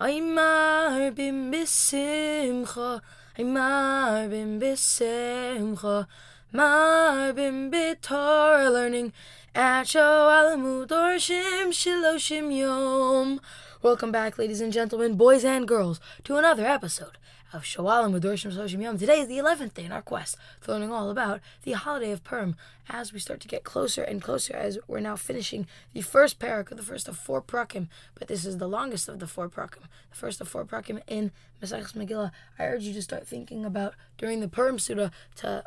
Aymar bim bisimcha, Aymar bim bisimcha, Mar bim bitor learning at Shoalim Udorshim Shiloshim Yom. Welcome back, ladies and gentlemen, boys and girls, to another episode of Shoalim Udorshim Shiloshim Yom. Today is the 11th day in our quest for learning all about the holiday of Purim as we start to get closer and closer as we're now finishing the first parak of the first of four prakim, but this is the longest of the four prakim, the first of four prakim in Maseches Megillah. I urge you to start thinking about during the Purim Suda to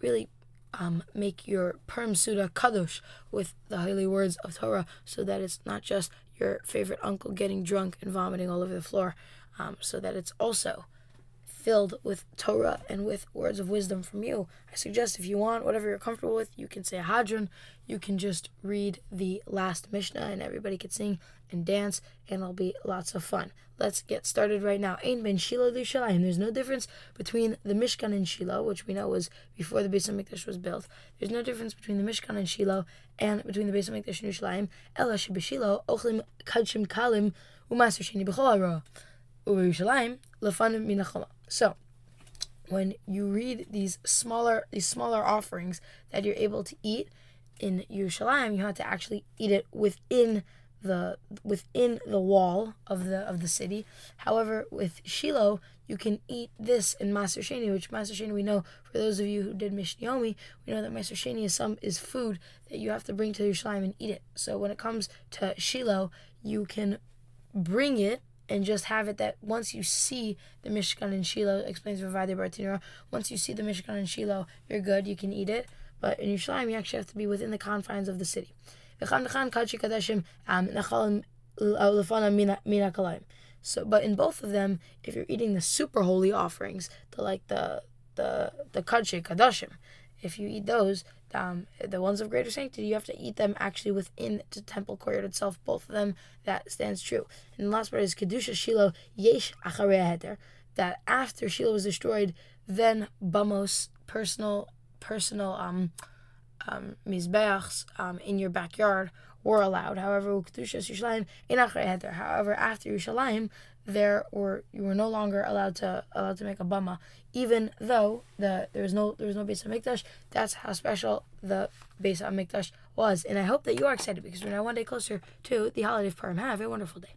really um, make your Purim Suda kadosh with the holy words of Torah, so that it's not just your favorite uncle getting drunk and vomiting all over the floor, um, so that it's also filled with Torah and with words of wisdom from you. I suggest if you want, whatever you're comfortable with, you can say a Hadran, you can just read the last Mishnah, and everybody can sing and dance, and it'll be lots of fun. Let's get started right now. Ein ben Shiloh Shalayim. There's no difference between the Mishkan and Shiloh, which we know was before the Beis Hamikdash was built. There's no difference between the Mishkan and Shiloh and between the Beis Hamikdash and Yerushalayim. Ella shebeshilo ochlim kadshim kalim u'maser sheni b'chol U'Yerushalayim lefanim minachoma. So, when you read these smaller these smaller offerings that you're able to eat in Yerushalayim, you have to actually eat it within the within the wall of the of the city. However, with Shiloh, you can eat this in Maser Sheni, which Maser Sheni we know for those of you who did Mishnayomi, we know that Maser Sheni is some is food that you have to bring to Yerushalayim and eat it. So when it comes to Shiloh, you can bring it and just have it that once you see the Mishkan and Shiloh, explains Vavadi Bartinura, once you see the Mishkan and Shiloh, you're good, you can eat it. But in Yerushalayim, you actually have to be within the confines of the city. Um, so, but in both of them, if you're eating the super holy offerings, the like the the the kadashim, if you eat those, um, the ones of greater sanctity, you have to eat them actually within the temple courtyard itself. Both of them, that stands true. And the last part is Kedusha Shiloh Yesh Acharei that after Shiloh was destroyed, then Bamos, personal, personal um, um, mizbeachs um, in your backyard were allowed. However, Yerushalayim in However, after Yerushalayim, there were you were no longer allowed to allowed to make a bama, even though the there was no there was no Beis Hamikdash. That's how special the base of Hamikdash was, and I hope that you are excited because we're now one day closer to the holiday of Purim. Have a wonderful day.